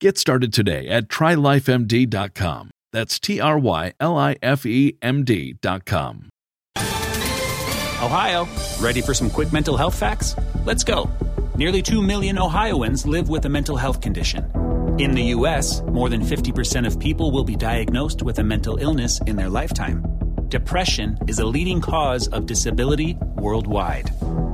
Get started today at trylifemd.com. That's T R Y L I F E M D.com. Ohio, ready for some quick mental health facts? Let's go. Nearly 2 million Ohioans live with a mental health condition. In the U.S., more than 50% of people will be diagnosed with a mental illness in their lifetime. Depression is a leading cause of disability worldwide.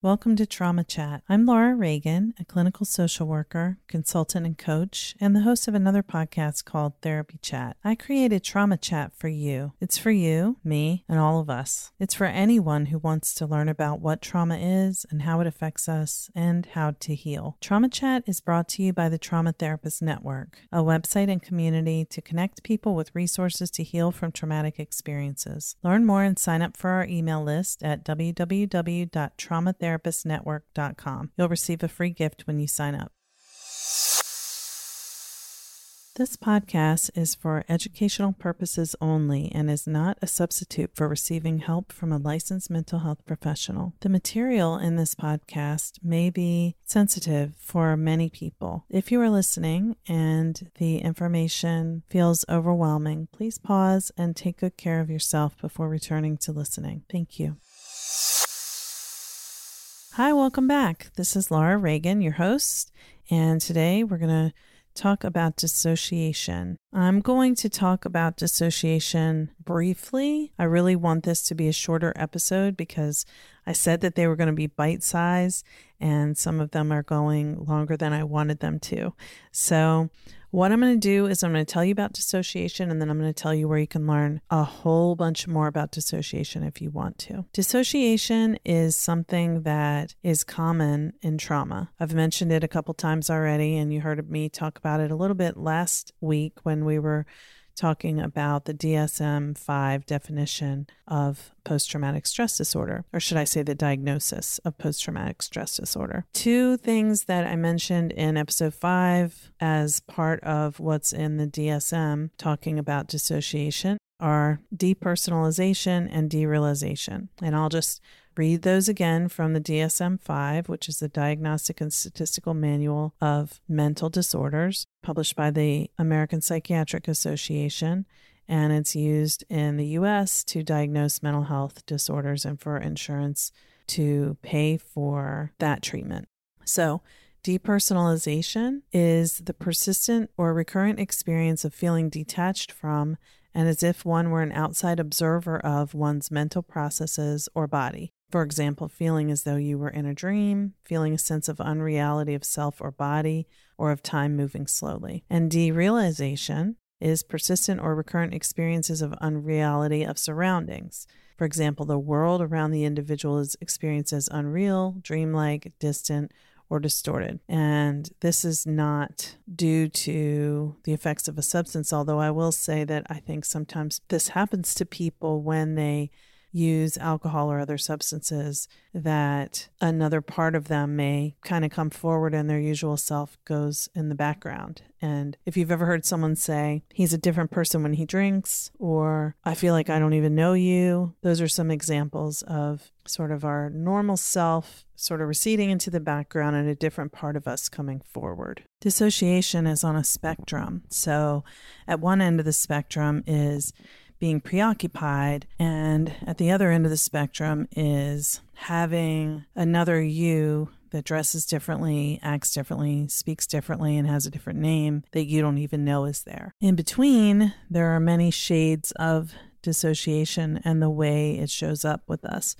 welcome to Trauma Chat. I'm Laura Reagan, a clinical social worker, consultant, and coach, and the host of another podcast called Therapy Chat. I created Trauma Chat for you. It's for you, me, and all of us. It's for anyone who wants to learn about what trauma is and how it affects us and how to heal. Trauma Chat is brought to you by the Trauma Therapist Network, a website and community to connect people with resources to heal from traumatic experiences. Learn more and sign up for our email list at www.traumatherapistnetwork.com. You'll receive a free gift when you sign up. This podcast is for educational purposes only and is not a substitute for receiving help from a licensed mental health professional. The material in this podcast may be sensitive for many people. If you are listening and the information feels overwhelming, please pause and take good care of yourself before returning to listening. Thank you. Hi, welcome back. This is Laura Reagan, your host, and today we're going to talk about dissociation. I'm going to talk about dissociation briefly. I really want this to be a shorter episode because I said that they were going to be bite size, and some of them are going longer than I wanted them to. So, what I'm going to do is I'm going to tell you about dissociation and then I'm going to tell you where you can learn a whole bunch more about dissociation if you want to. Dissociation is something that is common in trauma. I've mentioned it a couple times already and you heard me talk about it a little bit last week when we were talking about the DSM 5 definition of post traumatic stress disorder, or should I say the diagnosis of post traumatic stress disorder. Two things that I mentioned in episode 5 as part of what's in the DSM talking about dissociation are depersonalization and derealization. And I'll just read those again from the DSM 5, which is the Diagnostic and Statistical Manual of Mental Disorders, published by the American Psychiatric Association. And it's used in the US to diagnose mental health disorders and for insurance to pay for that treatment. So, depersonalization is the persistent or recurrent experience of feeling detached from and as if one were an outside observer of one's mental processes or body. For example, feeling as though you were in a dream, feeling a sense of unreality of self or body, or of time moving slowly. And derealization is persistent or recurrent experiences of unreality of surroundings. For example, the world around the individual is experienced as unreal, dreamlike, distant, or distorted. And this is not due to the effects of a substance, although I will say that I think sometimes this happens to people when they use alcohol or other substances that another part of them may kind of come forward and their usual self goes in the background. And if you've ever heard someone say, he's a different person when he drinks, or I feel like I don't even know you, those are some examples of sort of our normal self sort of receding into the background and a different part of us coming forward. Dissociation is on a spectrum. So at one end of the spectrum is being preoccupied. And at the other end of the spectrum is having another you that dresses differently, acts differently, speaks differently, and has a different name that you don't even know is there. In between, there are many shades of dissociation and the way it shows up with us.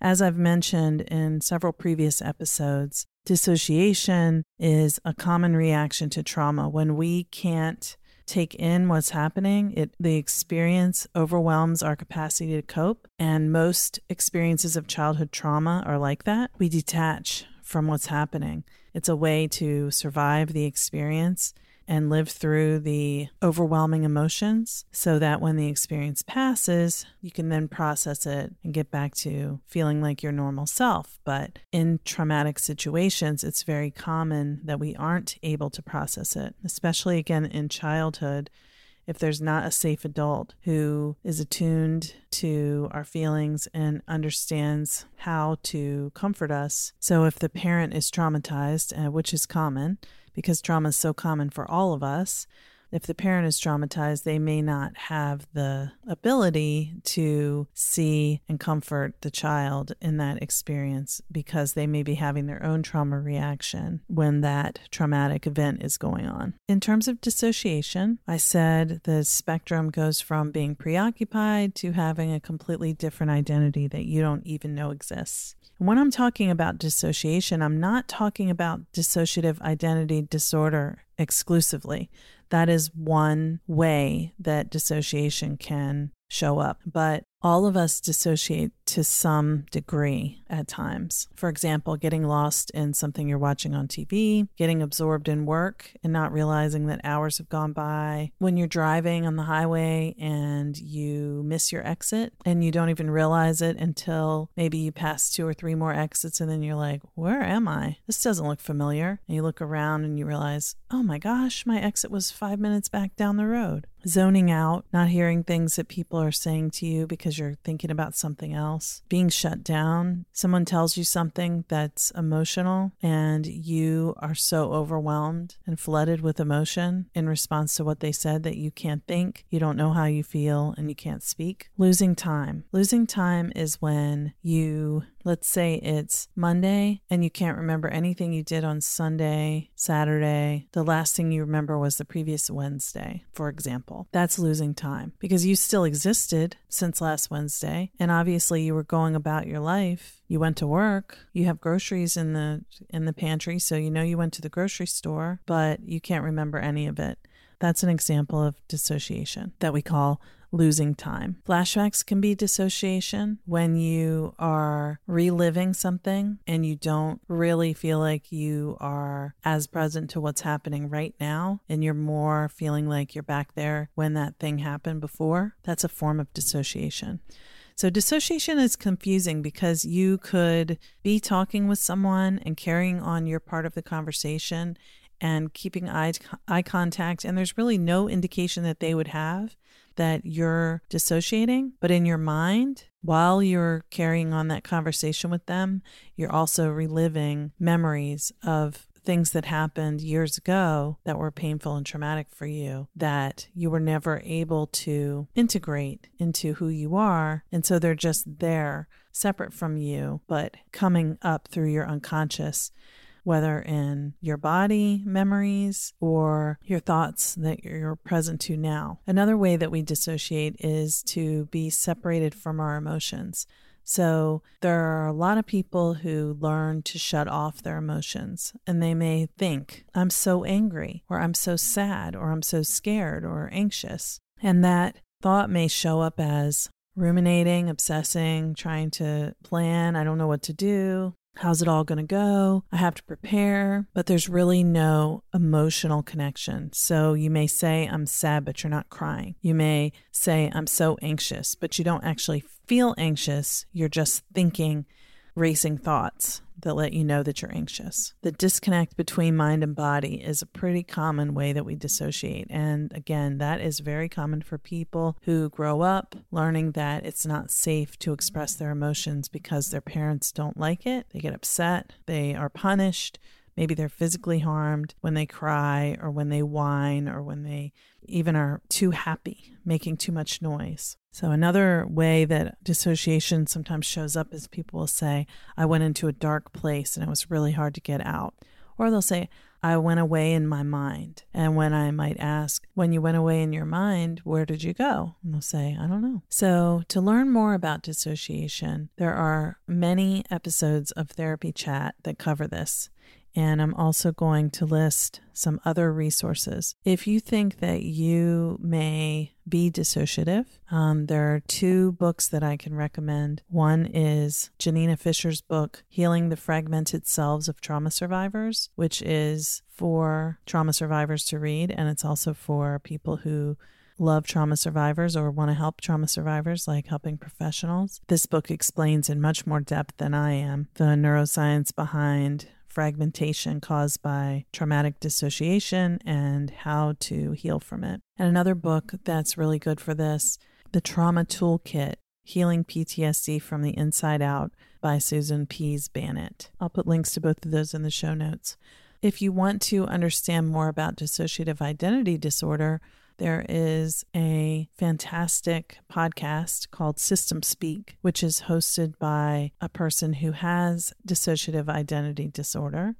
As I've mentioned in several previous episodes, dissociation is a common reaction to trauma when we can't take in what's happening, it the experience overwhelms our capacity to cope. And most experiences of childhood trauma are like that. We detach from what's happening. It's a way to survive the experience and live through the overwhelming emotions so that when the experience passes, you can then process it and get back to feeling like your normal self. But in traumatic situations, it's very common that we aren't able to process it, especially again in childhood if there's not a safe adult who is attuned to our feelings and understands how to comfort us. So, if the parent is traumatized, uh, which is common, because trauma is so common for all of us. If the parent is traumatized, they may not have the ability to see and comfort the child in that experience because they may be having their own trauma reaction when that traumatic event is going on. In terms of dissociation, I said the spectrum goes from being preoccupied to having a completely different identity that you don't even know exists. When I'm talking about dissociation, I'm not talking about dissociative identity disorder exclusively. That is one way that dissociation can show up. But all of us dissociate to some degree at times. For example, getting lost in something you're watching on TV, getting absorbed in work and not realizing that hours have gone by. When you're driving on the highway and you miss your exit and you don't even realize it until maybe you pass two or three more exits and then you're like, where am I? This doesn't look familiar. And you look around and you realize, oh my gosh, my exit was five minutes back down the road zoning out, not hearing things that people are saying to you because you're thinking about something else, being shut down. Someone tells you something that's emotional and you are so overwhelmed and flooded with emotion in response to what they said that you can't think, you don't know how you feel, and you can't speak. Losing time. Losing time is when you Let's say it's Monday and you can't remember anything you did on Sunday, Saturday. The last thing you remember was the previous Wednesday, for example. That's losing time because you still existed since last Wednesday. And obviously you were going about your life. You went to work, you have groceries in the in the pantry, so you know you went to the grocery store, but you can't remember any of it. That's an example of dissociation that we call losing time. Flashbacks can be dissociation when you are reliving something and you don't really feel like you are as present to what's happening right now and you're more feeling like you're back there when that thing happened before. That's a form of dissociation. So, dissociation is confusing because you could be talking with someone and carrying on your part of the conversation and keeping eye, eye contact, and there's really no indication that they would have that you're dissociating, but in your mind, while you're carrying on that conversation with them, you're also reliving memories of things that happened years ago that were painful and traumatic for you that you were never able to integrate into who you are. And so they're just there, separate from you, but coming up through your unconscious whether in your body memories or your thoughts that you're present to now. Another way that we dissociate is to be separated from our emotions. So, there are a lot of people who learn to shut off their emotions and they may think, I'm so angry, or I'm so sad, or I'm so scared, or anxious. And that thought may show up as ruminating, obsessing, trying to plan, I don't know what to do. How's it all going to go? I have to prepare, but there's really no emotional connection. So you may say, I'm sad, but you're not crying. You may say, I'm so anxious, but you don't actually feel anxious. You're just thinking racing thoughts that let you know that you're anxious. The disconnect between mind and body is a pretty common way that we dissociate. And again, that is very common for people who grow up learning that it's not safe to express their emotions because their parents don't like it. They get upset, they are punished. Maybe they're physically harmed when they cry or when they whine or when they even are too happy, making too much noise. So, another way that dissociation sometimes shows up is people will say, I went into a dark place and it was really hard to get out. Or they'll say, I went away in my mind. And when I might ask, when you went away in your mind, where did you go? And they'll say, I don't know. So, to learn more about dissociation, there are many episodes of Therapy Chat that cover this and I'm also going to list some other resources. If you think that you may be dissociative, um, there are two books that I can recommend. One is Janina Fisher's book, Healing the Fragmented Selves of Trauma Survivors, which is for trauma survivors to read, and it's also for people who love trauma survivors or want to help trauma survivors, like helping professionals. This book explains in much more depth than I am the neuroscience behind fragmentation caused by traumatic dissociation and how to heal from it. And another book that's really good for this, The Trauma Toolkit Healing PTSD from the Inside Out by Susan Pease Banitt. I'll put links to both of those in the show notes. If you want to understand more about dissociative identity disorder, there is a fantastic podcast called System Speak, which is hosted by a person who has dissociative identity disorder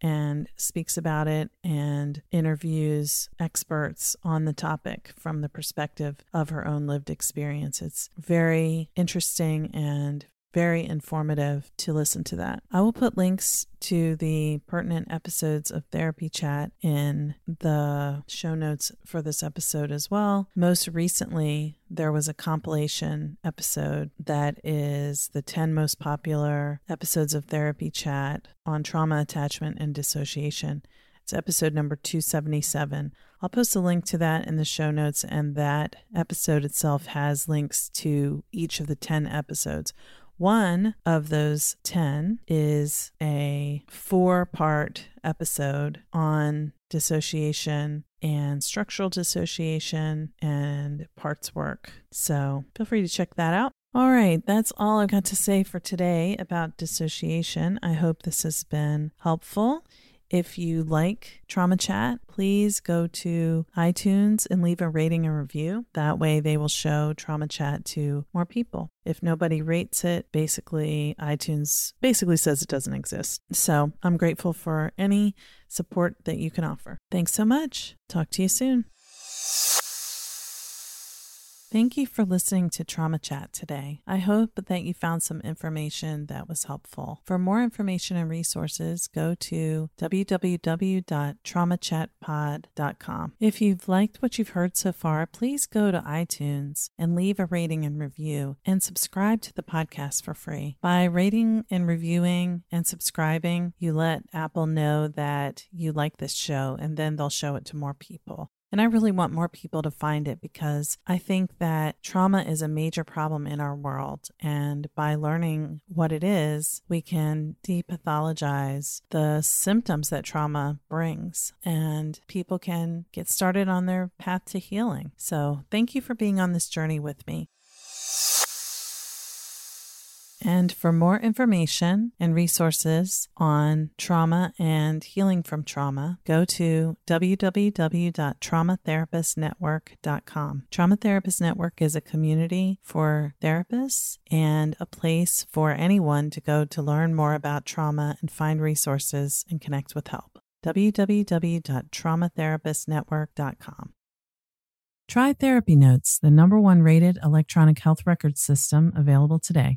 and speaks about it and interviews experts on the topic from the perspective of her own lived experience. It's very interesting and very informative to listen to that. I will put links to the pertinent episodes of Therapy Chat in the show notes for this episode as well. Most recently, there was a compilation episode that is the 10 most popular episodes of Therapy Chat on trauma attachment and dissociation. It's episode number 277. I'll post a link to that in the show notes, and that episode itself has links to each of the 10 episodes. One of those 10 is a four part episode on dissociation and structural dissociation and parts work. So feel free to check that out. All right, that's all I've got to say for today about dissociation. I hope this has been helpful. If you like Trauma Chat, please go to iTunes and leave a rating and review. That way, they will show Trauma Chat to more people. If nobody rates it, basically, iTunes basically says it doesn't exist. So I'm grateful for any support that you can offer. Thanks so much. Talk to you soon. Thank you for listening to Trauma Chat today. I hope that you found some information that was helpful. For more information and resources, go to www.traumachatpod.com. If you've liked what you've heard so far, please go to iTunes and leave a rating and review and subscribe to the podcast for free. By rating and reviewing and subscribing, you let Apple know that you like this show and then they'll show it to more people. And I really want more people to find it because I think that trauma is a major problem in our world. And by learning what it is, we can depathologize the symptoms that trauma brings and people can get started on their path to healing. So thank you for being on this journey with me. And for more information and resources on trauma and healing from trauma, go to www.traumatherapistnetwork.com. Trauma Therapist Network is a community for therapists and a place for anyone to go to learn more about trauma and find resources and connect with help. www.traumatherapistnetwork.com. Try Therapy Notes, the number one rated electronic health record system available today.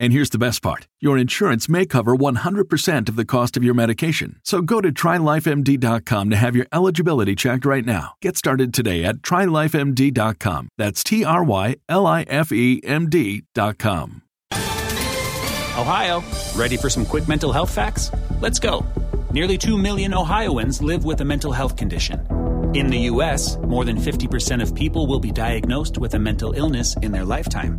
And here's the best part your insurance may cover 100% of the cost of your medication. So go to trylifemd.com to have your eligibility checked right now. Get started today at trylifemd.com. That's T R Y L I F E M D.com. Ohio, ready for some quick mental health facts? Let's go. Nearly 2 million Ohioans live with a mental health condition. In the U.S., more than 50% of people will be diagnosed with a mental illness in their lifetime